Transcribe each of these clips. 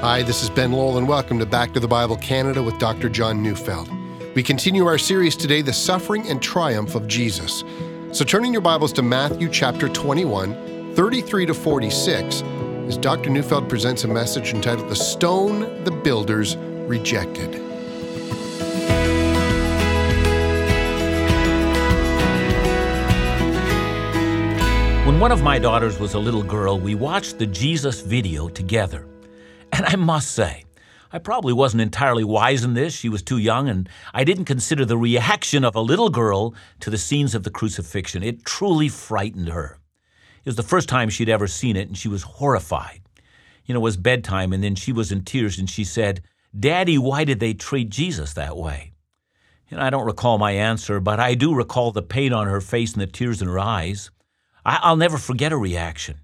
Hi, this is Ben Lowell, and welcome to Back to the Bible Canada with Dr. John Neufeld. We continue our series today, The Suffering and Triumph of Jesus. So, turning your Bibles to Matthew chapter 21, 33 to 46, as Dr. Neufeld presents a message entitled The Stone the Builders Rejected. When one of my daughters was a little girl, we watched the Jesus video together. And I must say, I probably wasn't entirely wise in this. She was too young, and I didn't consider the reaction of a little girl to the scenes of the crucifixion. It truly frightened her. It was the first time she'd ever seen it, and she was horrified. You know, it was bedtime, and then she was in tears, and she said, Daddy, why did they treat Jesus that way? And I don't recall my answer, but I do recall the pain on her face and the tears in her eyes. I- will never forget her reaction.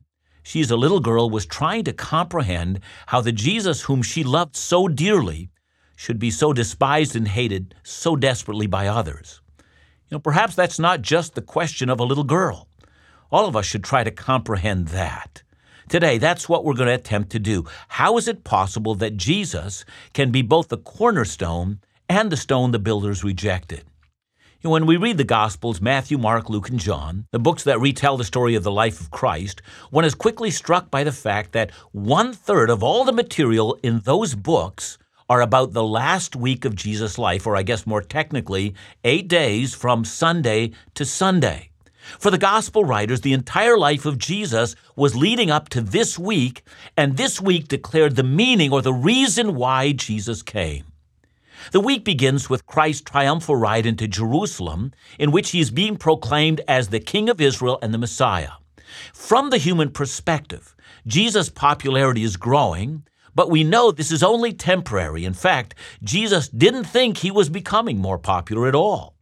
She, as a little girl, was trying to comprehend how the Jesus whom she loved so dearly should be so despised and hated so desperately by others. You know, perhaps that's not just the question of a little girl. All of us should try to comprehend that. Today, that's what we're going to attempt to do. How is it possible that Jesus can be both the cornerstone and the stone the builders rejected? When we read the Gospels, Matthew, Mark, Luke, and John, the books that retell the story of the life of Christ, one is quickly struck by the fact that one third of all the material in those books are about the last week of Jesus' life, or I guess more technically, eight days from Sunday to Sunday. For the gospel writers, the entire life of Jesus was leading up to this week, and this week declared the meaning or the reason why Jesus came. The week begins with Christ's triumphal ride into Jerusalem, in which he is being proclaimed as the King of Israel and the Messiah. From the human perspective, Jesus' popularity is growing, but we know this is only temporary. In fact, Jesus didn't think he was becoming more popular at all.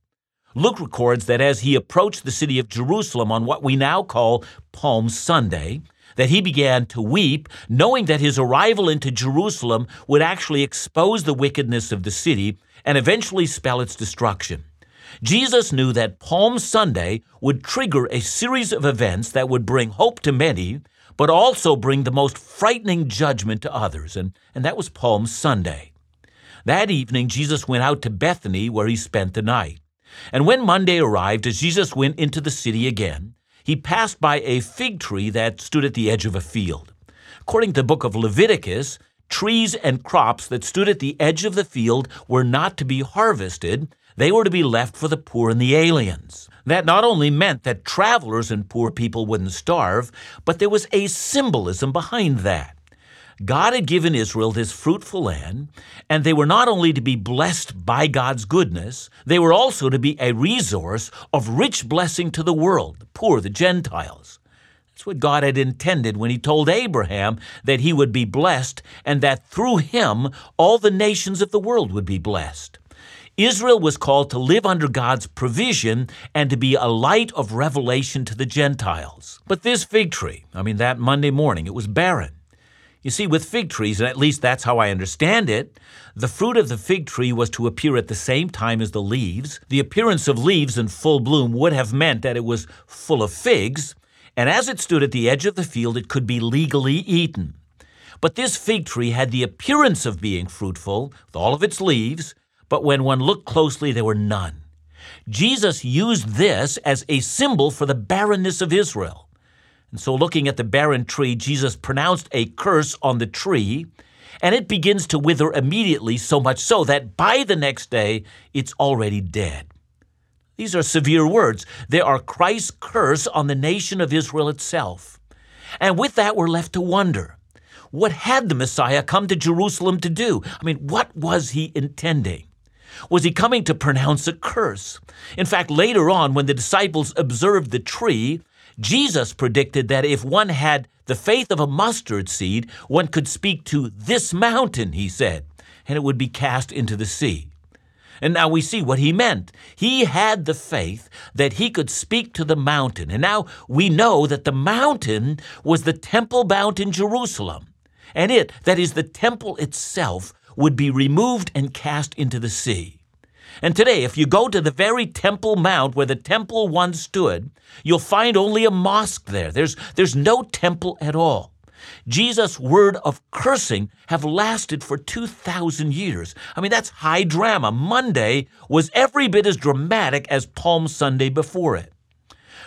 Luke records that as he approached the city of Jerusalem on what we now call Palm Sunday, that he began to weep, knowing that his arrival into Jerusalem would actually expose the wickedness of the city and eventually spell its destruction. Jesus knew that Palm Sunday would trigger a series of events that would bring hope to many, but also bring the most frightening judgment to others, and, and that was Palm Sunday. That evening, Jesus went out to Bethany where he spent the night. And when Monday arrived, as Jesus went into the city again, he passed by a fig tree that stood at the edge of a field. According to the book of Leviticus, trees and crops that stood at the edge of the field were not to be harvested, they were to be left for the poor and the aliens. That not only meant that travelers and poor people wouldn't starve, but there was a symbolism behind that. God had given Israel this fruitful land, and they were not only to be blessed by God's goodness, they were also to be a resource of rich blessing to the world, the poor, the Gentiles. That's what God had intended when He told Abraham that he would be blessed and that through him all the nations of the world would be blessed. Israel was called to live under God's provision and to be a light of revelation to the Gentiles. But this fig tree, I mean, that Monday morning, it was barren. You see, with fig trees, and at least that's how I understand it, the fruit of the fig tree was to appear at the same time as the leaves. The appearance of leaves in full bloom would have meant that it was full of figs, and as it stood at the edge of the field, it could be legally eaten. But this fig tree had the appearance of being fruitful, with all of its leaves, but when one looked closely, there were none. Jesus used this as a symbol for the barrenness of Israel. And so, looking at the barren tree, Jesus pronounced a curse on the tree, and it begins to wither immediately, so much so that by the next day, it's already dead. These are severe words. They are Christ's curse on the nation of Israel itself. And with that, we're left to wonder what had the Messiah come to Jerusalem to do? I mean, what was he intending? Was he coming to pronounce a curse? In fact, later on, when the disciples observed the tree, Jesus predicted that if one had the faith of a mustard seed, one could speak to this mountain, he said, and it would be cast into the sea. And now we see what he meant. He had the faith that he could speak to the mountain. And now we know that the mountain was the temple mount in Jerusalem. And it, that is the temple itself, would be removed and cast into the sea. And today, if you go to the very Temple Mount where the temple once stood, you'll find only a mosque there. There's, there's no temple at all. Jesus' word of cursing have lasted for 2,000 years. I mean, that's high drama. Monday was every bit as dramatic as Palm Sunday before it.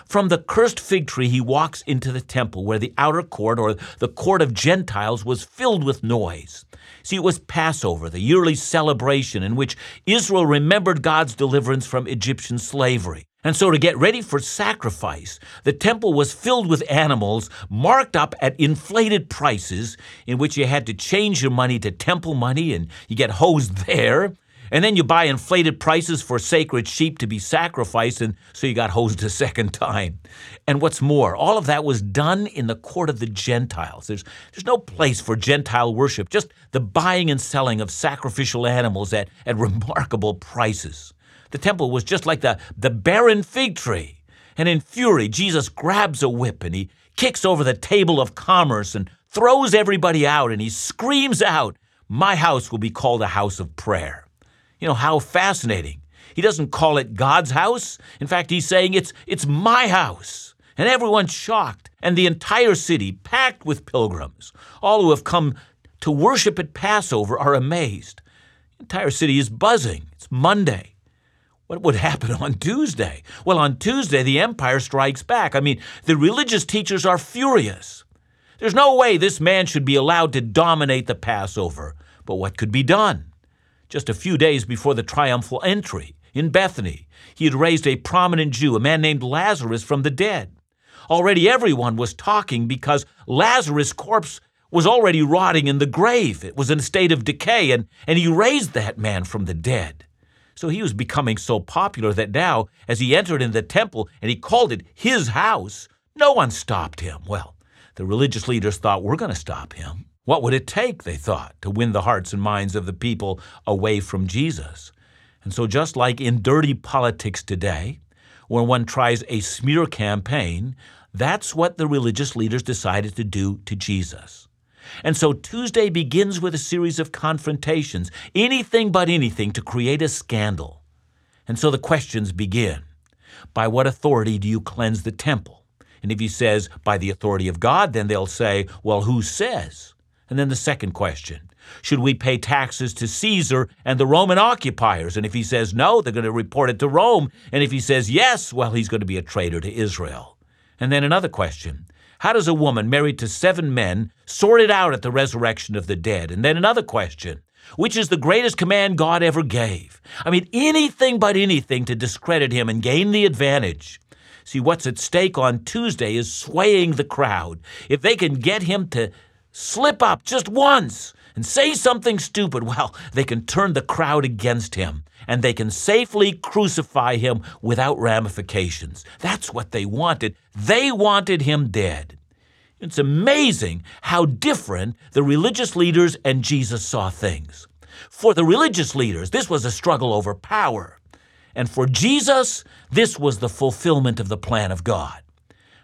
From the cursed fig tree, he walks into the temple where the outer court, or the court of Gentiles, was filled with noise. See, it was Passover, the yearly celebration in which Israel remembered God's deliverance from Egyptian slavery. And so, to get ready for sacrifice, the temple was filled with animals marked up at inflated prices, in which you had to change your money to temple money and you get hosed there. And then you buy inflated prices for sacred sheep to be sacrificed, and so you got hosed a second time. And what's more, all of that was done in the court of the Gentiles. There's, there's no place for Gentile worship, just the buying and selling of sacrificial animals at, at remarkable prices. The temple was just like the, the barren fig tree. And in fury, Jesus grabs a whip and he kicks over the table of commerce and throws everybody out, and he screams out, My house will be called a house of prayer. You know, how fascinating. He doesn't call it God's house. In fact, he's saying it's, it's my house. And everyone's shocked, and the entire city packed with pilgrims. All who have come to worship at Passover are amazed. The entire city is buzzing. It's Monday. What would happen on Tuesday? Well, on Tuesday, the empire strikes back. I mean, the religious teachers are furious. There's no way this man should be allowed to dominate the Passover. But what could be done? Just a few days before the triumphal entry, in Bethany, he had raised a prominent Jew, a man named Lazarus, from the dead. Already everyone was talking because Lazarus' corpse was already rotting in the grave. It was in a state of decay, and, and he raised that man from the dead. So he was becoming so popular that now, as he entered in the temple and he called it his house, no one stopped him. Well, the religious leaders thought, we're going to stop him. What would it take, they thought, to win the hearts and minds of the people away from Jesus? And so, just like in dirty politics today, when one tries a smear campaign, that's what the religious leaders decided to do to Jesus. And so Tuesday begins with a series of confrontations, anything but anything to create a scandal. And so the questions begin By what authority do you cleanse the temple? And if he says, By the authority of God, then they'll say, Well, who says? And then the second question Should we pay taxes to Caesar and the Roman occupiers? And if he says no, they're going to report it to Rome. And if he says yes, well, he's going to be a traitor to Israel. And then another question How does a woman married to seven men sort it out at the resurrection of the dead? And then another question which is the greatest command God ever gave. I mean, anything but anything to discredit him and gain the advantage. See, what's at stake on Tuesday is swaying the crowd. If they can get him to slip up just once and say something stupid, well, they can turn the crowd against him and they can safely crucify him without ramifications. That's what they wanted. They wanted him dead. It's amazing how different the religious leaders and Jesus saw things. For the religious leaders, this was a struggle over power. And for Jesus, this was the fulfillment of the plan of God.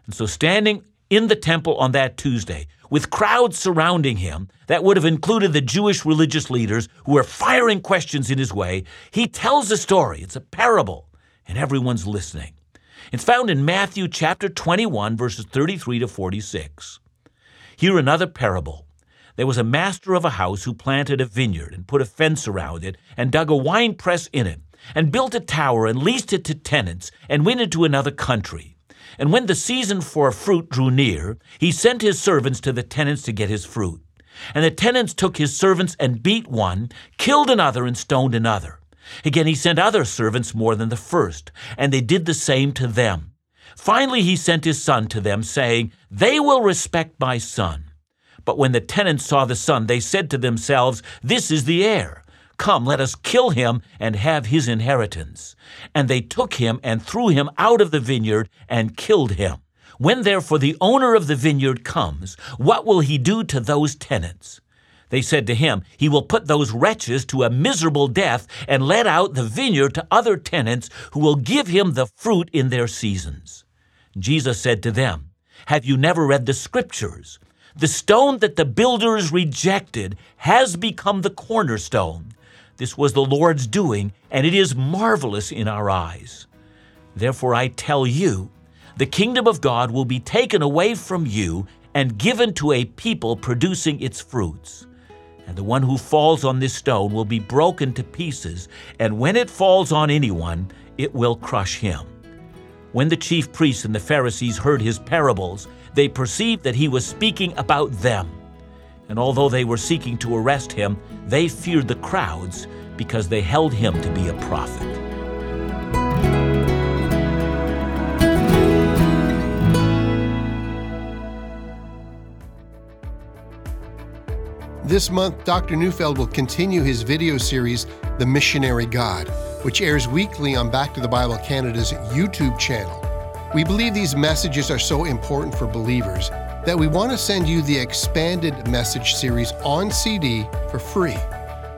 And so, standing in the temple on that Tuesday, with crowds surrounding him that would have included the Jewish religious leaders who were firing questions in his way, he tells a story. It's a parable, and everyone's listening. It's found in Matthew chapter 21, verses 33 to 46. Here, another parable. There was a master of a house who planted a vineyard and put a fence around it and dug a wine press in it and built a tower and leased it to tenants and went into another country. And when the season for fruit drew near, he sent his servants to the tenants to get his fruit. And the tenants took his servants and beat one, killed another, and stoned another. Again, he sent other servants more than the first, and they did the same to them. Finally, he sent his son to them, saying, They will respect my son. But when the tenants saw the son, they said to themselves, This is the heir. Come, let us kill him and have his inheritance. And they took him and threw him out of the vineyard and killed him. When therefore the owner of the vineyard comes, what will he do to those tenants? They said to him, He will put those wretches to a miserable death and let out the vineyard to other tenants who will give him the fruit in their seasons. Jesus said to them, Have you never read the scriptures? The stone that the builders rejected has become the cornerstone. This was the Lord's doing, and it is marvelous in our eyes. Therefore, I tell you, the kingdom of God will be taken away from you and given to a people producing its fruits. And the one who falls on this stone will be broken to pieces, and when it falls on anyone, it will crush him. When the chief priests and the Pharisees heard his parables, they perceived that he was speaking about them. And although they were seeking to arrest him, they feared the crowds because they held him to be a prophet. This month, Dr. Neufeld will continue his video series, The Missionary God, which airs weekly on Back to the Bible Canada's YouTube channel. We believe these messages are so important for believers that we want to send you the expanded message series on CD for free.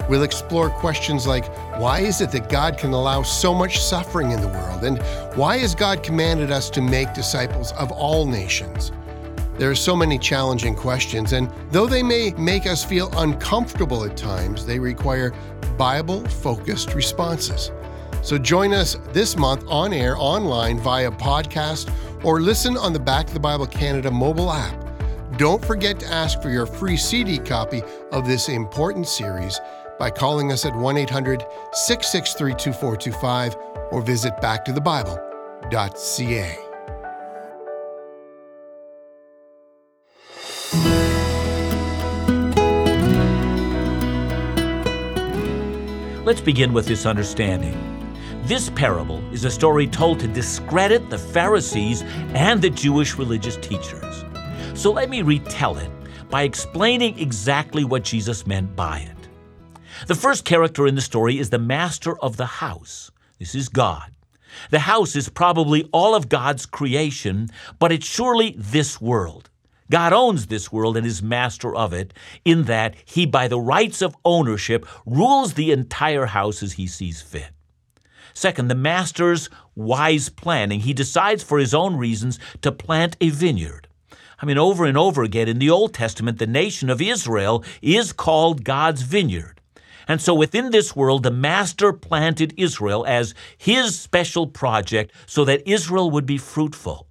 We'll explore questions like why is it that God can allow so much suffering in the world? And why has God commanded us to make disciples of all nations? There are so many challenging questions, and though they may make us feel uncomfortable at times, they require Bible focused responses. So join us this month on air, online, via podcast, or listen on the Back to the Bible Canada mobile app. Don't forget to ask for your free CD copy of this important series by calling us at 1 800 663 2425 or visit backtothebible.ca. Let's begin with this understanding. This parable is a story told to discredit the Pharisees and the Jewish religious teachers. So let me retell it by explaining exactly what Jesus meant by it. The first character in the story is the master of the house. This is God. The house is probably all of God's creation, but it's surely this world. God owns this world and is master of it, in that he, by the rights of ownership, rules the entire house as he sees fit. Second, the master's wise planning. He decides for his own reasons to plant a vineyard. I mean, over and over again in the Old Testament, the nation of Israel is called God's vineyard. And so within this world, the master planted Israel as his special project so that Israel would be fruitful.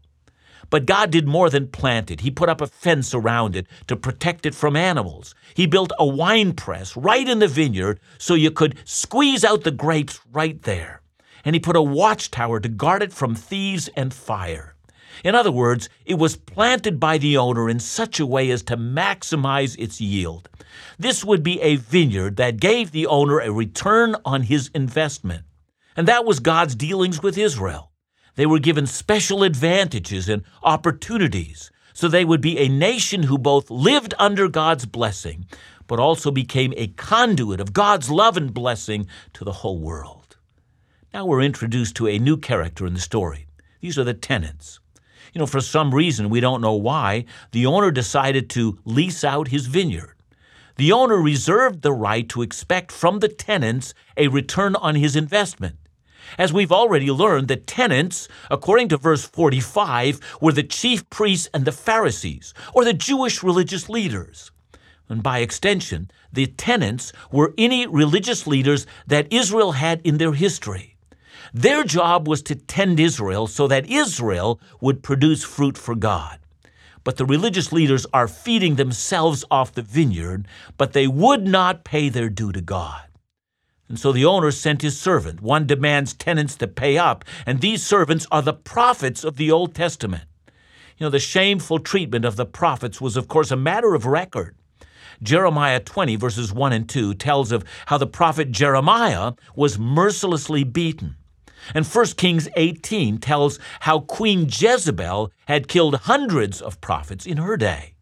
But God did more than plant it. He put up a fence around it to protect it from animals. He built a wine press right in the vineyard so you could squeeze out the grapes right there. And he put a watchtower to guard it from thieves and fire. In other words, it was planted by the owner in such a way as to maximize its yield. This would be a vineyard that gave the owner a return on his investment. And that was God's dealings with Israel. They were given special advantages and opportunities so they would be a nation who both lived under God's blessing, but also became a conduit of God's love and blessing to the whole world. Now we're introduced to a new character in the story. These are the tenants. You know, for some reason, we don't know why, the owner decided to lease out his vineyard. The owner reserved the right to expect from the tenants a return on his investment. As we've already learned, the tenants, according to verse 45, were the chief priests and the Pharisees, or the Jewish religious leaders. And by extension, the tenants were any religious leaders that Israel had in their history. Their job was to tend Israel so that Israel would produce fruit for God. But the religious leaders are feeding themselves off the vineyard, but they would not pay their due to God. And so the owner sent his servant. One demands tenants to pay up, and these servants are the prophets of the Old Testament. You know, the shameful treatment of the prophets was, of course, a matter of record. Jeremiah 20, verses 1 and 2, tells of how the prophet Jeremiah was mercilessly beaten. And 1 Kings 18 tells how Queen Jezebel had killed hundreds of prophets in her day.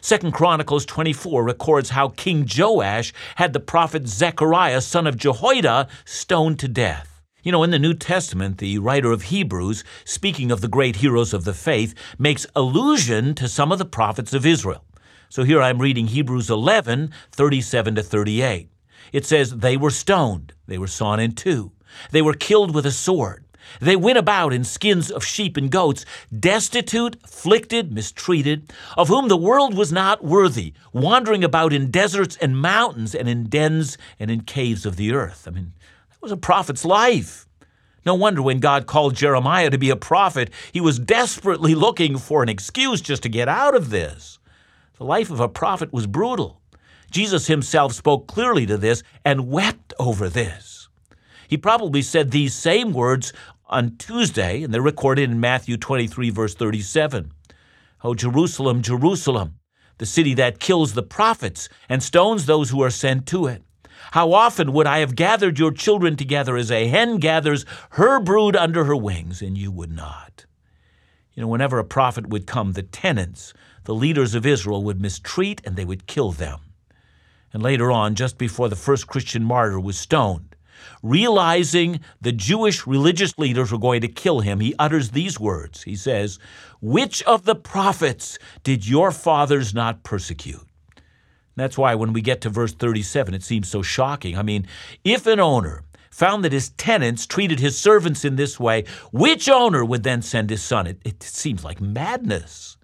Second Chronicles 24 records how King Joash had the prophet Zechariah, son of Jehoiada, stoned to death. You know, in the New Testament, the writer of Hebrews, speaking of the great heroes of the faith, makes allusion to some of the prophets of Israel. So here I'm reading Hebrews 11, 37 to 38. It says, They were stoned, they were sawn in two, they were killed with a sword. They went about in skins of sheep and goats, destitute, afflicted, mistreated, of whom the world was not worthy, wandering about in deserts and mountains and in dens and in caves of the earth. I mean, that was a prophet's life. No wonder when God called Jeremiah to be a prophet, he was desperately looking for an excuse just to get out of this. The life of a prophet was brutal. Jesus himself spoke clearly to this and wept over this. He probably said these same words on Tuesday, and they're recorded in Matthew 23, verse 37. Oh, Jerusalem, Jerusalem, the city that kills the prophets and stones those who are sent to it. How often would I have gathered your children together as a hen gathers her brood under her wings, and you would not? You know, whenever a prophet would come, the tenants, the leaders of Israel, would mistreat and they would kill them. And later on, just before the first Christian martyr was stoned, realizing the Jewish religious leaders were going to kill him, he utters these words. He says, Which of the prophets did your fathers not persecute? That's why when we get to verse 37, it seems so shocking. I mean, if an owner found that his tenants treated his servants in this way, which owner would then send his son? It, it seems like madness.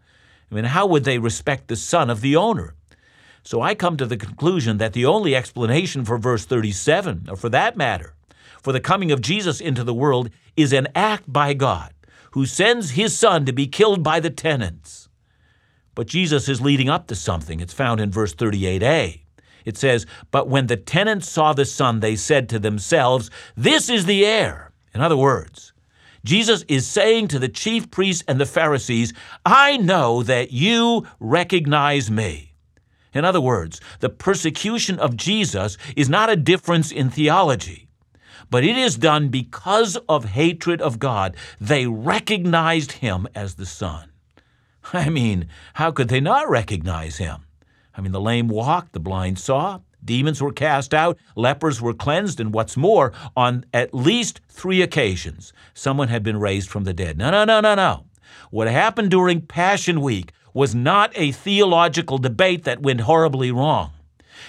I mean, how would they respect the son of the owner? So I come to the conclusion that the only explanation for verse 37, or for that matter, for the coming of Jesus into the world, is an act by God who sends his son to be killed by the tenants. But Jesus is leading up to something. It's found in verse 38a. It says, But when the tenants saw the son, they said to themselves, This is the heir. In other words, Jesus is saying to the chief priests and the Pharisees, I know that you recognize me. In other words, the persecution of Jesus is not a difference in theology, but it is done because of hatred of God. They recognized him as the Son. I mean, how could they not recognize him? I mean, the lame walked, the blind saw, demons were cast out, lepers were cleansed, and what's more, on at least three occasions, someone had been raised from the dead. No, no, no, no, no. What happened during Passion Week was not a theological debate that went horribly wrong.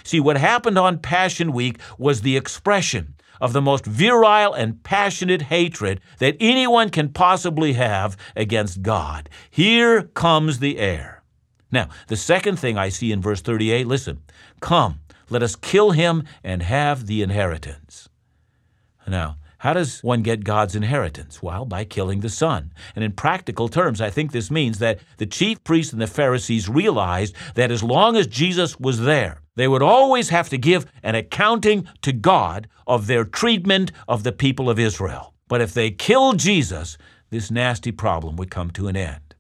See, what happened on Passion Week was the expression of the most virile and passionate hatred that anyone can possibly have against God. Here comes the heir. Now, the second thing I see in verse 38 listen, come, let us kill him and have the inheritance. Now, how does one get God's inheritance? Well, by killing the Son. And in practical terms, I think this means that the chief priests and the Pharisees realized that as long as Jesus was there, they would always have to give an accounting to God of their treatment of the people of Israel. But if they killed Jesus, this nasty problem would come to an end.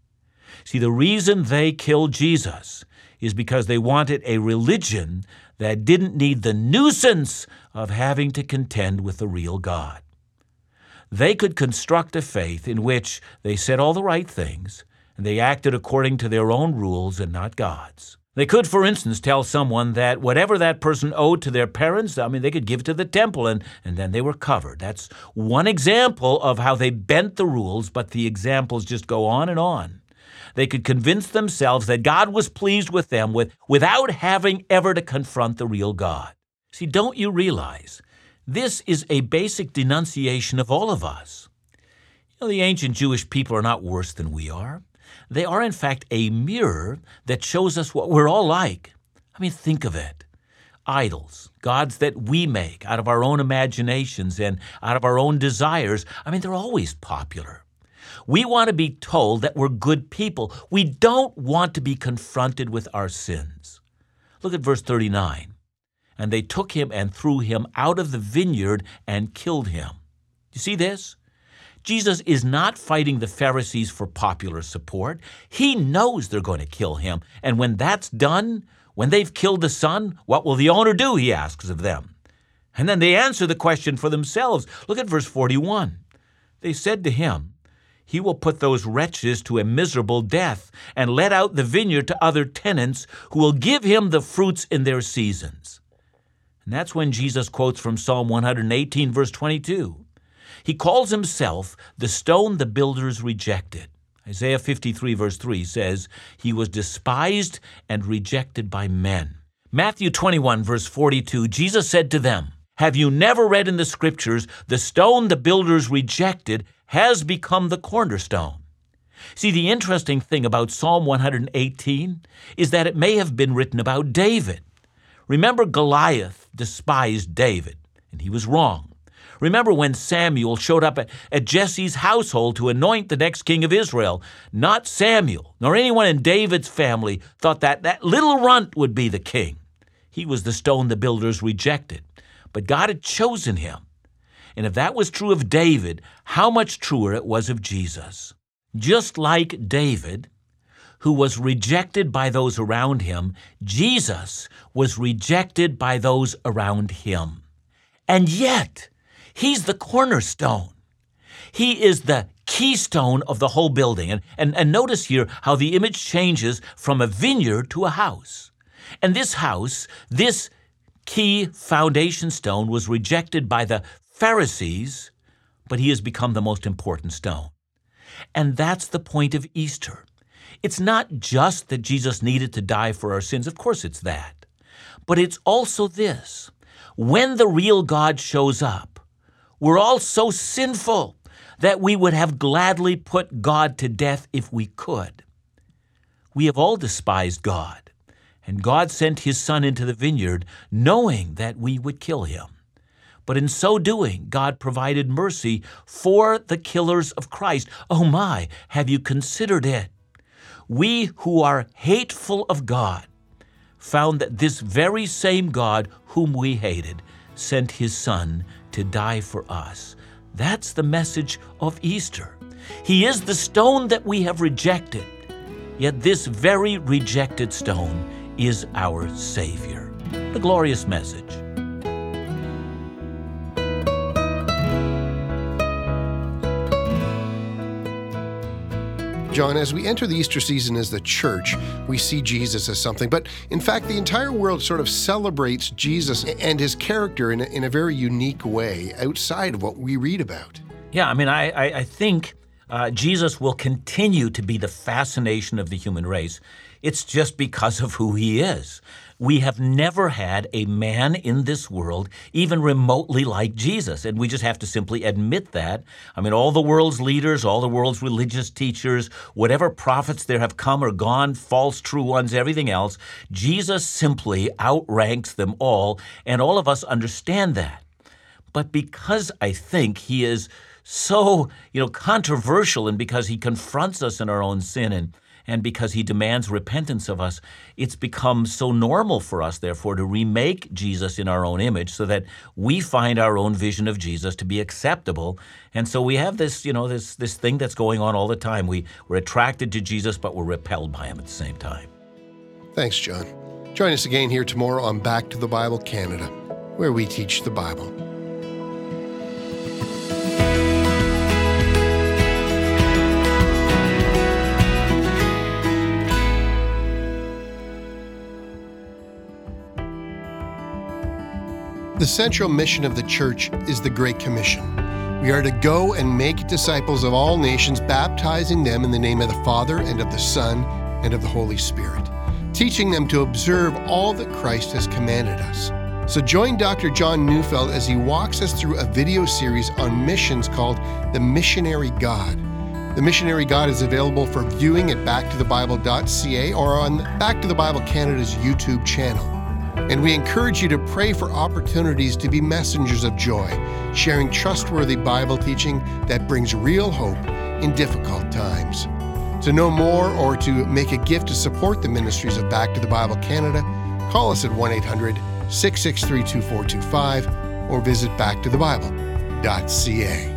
See, the reason they killed Jesus is because they wanted a religion that didn't need the nuisance of having to contend with the real God they could construct a faith in which they said all the right things and they acted according to their own rules and not God's. They could, for instance, tell someone that whatever that person owed to their parents, I mean, they could give to the temple and, and then they were covered. That's one example of how they bent the rules, but the examples just go on and on. They could convince themselves that God was pleased with them with, without having ever to confront the real God. See, don't you realize this is a basic denunciation of all of us. You know, the ancient Jewish people are not worse than we are. They are, in fact, a mirror that shows us what we're all like. I mean, think of it idols, gods that we make out of our own imaginations and out of our own desires. I mean, they're always popular. We want to be told that we're good people. We don't want to be confronted with our sins. Look at verse 39 and they took him and threw him out of the vineyard and killed him. You see this? Jesus is not fighting the Pharisees for popular support. He knows they're going to kill him. And when that's done, when they've killed the son, what will the owner do? He asks of them. And then they answer the question for themselves. Look at verse 41. They said to him, He will put those wretches to a miserable death and let out the vineyard to other tenants who will give him the fruits in their seasons. And that's when Jesus quotes from Psalm 118, verse 22. He calls himself the stone the builders rejected. Isaiah 53, verse 3 says, He was despised and rejected by men. Matthew 21, verse 42, Jesus said to them, Have you never read in the Scriptures, the stone the builders rejected has become the cornerstone? See, the interesting thing about Psalm 118 is that it may have been written about David. Remember, Goliath despised David, and he was wrong. Remember when Samuel showed up at, at, Jesse's household to anoint the next king of Israel? Not Samuel, nor anyone in David's family thought that that little runt would be the king. He was the stone the builders rejected. But God had chosen him. And if that was true of David, how much truer it was of Jesus. Just like David, who was rejected by those around him, Jesus was rejected by those around him. And yet, he's the cornerstone. He is the keystone of the whole building. And, and, and notice here how the image changes from a vineyard to a house. And this house, this key foundation stone, was rejected by the Pharisees, but he has become the most important stone. And that's the point of Easter. It's not just that Jesus needed to die for our sins, of course it's that. But it's also this when the real God shows up, we're all so sinful that we would have gladly put God to death if we could. We have all despised God, and God sent his Son into the vineyard knowing that we would kill him. But in so doing, God provided mercy for the killers of Christ. Oh my, have you considered it? We who are hateful of God found that this very same God whom we hated sent his Son to die for us. That's the message of Easter. He is the stone that we have rejected, yet this very rejected stone is our Savior. The glorious message. John, as we enter the Easter season as the church, we see Jesus as something. But in fact, the entire world sort of celebrates Jesus and his character in a, in a very unique way outside of what we read about. Yeah, I mean, I, I, I think uh, Jesus will continue to be the fascination of the human race. It's just because of who he is. We have never had a man in this world even remotely like Jesus, and we just have to simply admit that. I mean, all the world's leaders, all the world's religious teachers, whatever prophets there have come or gone, false, true ones, everything else, Jesus simply outranks them all, and all of us understand that. But because I think he is so, you know, controversial and because he confronts us in our own sin and and because he demands repentance of us, it's become so normal for us, therefore, to remake Jesus in our own image so that we find our own vision of Jesus to be acceptable. And so we have this, you know, this, this thing that's going on all the time. We, we're attracted to Jesus, but we're repelled by him at the same time. Thanks, John. Join us again here tomorrow on Back to the Bible Canada, where we teach the Bible. The central mission of the church is the Great Commission. We are to go and make disciples of all nations, baptizing them in the name of the Father and of the Son and of the Holy Spirit, teaching them to observe all that Christ has commanded us. So join Dr. John Neufeld as he walks us through a video series on missions called The Missionary God. The Missionary God is available for viewing at backtothebible.ca or on Back to the Bible Canada's YouTube channel. And we encourage you to pray for opportunities to be messengers of joy, sharing trustworthy Bible teaching that brings real hope in difficult times. To know more or to make a gift to support the ministries of Back to the Bible Canada, call us at 1 800 663 2425 or visit backtothebible.ca.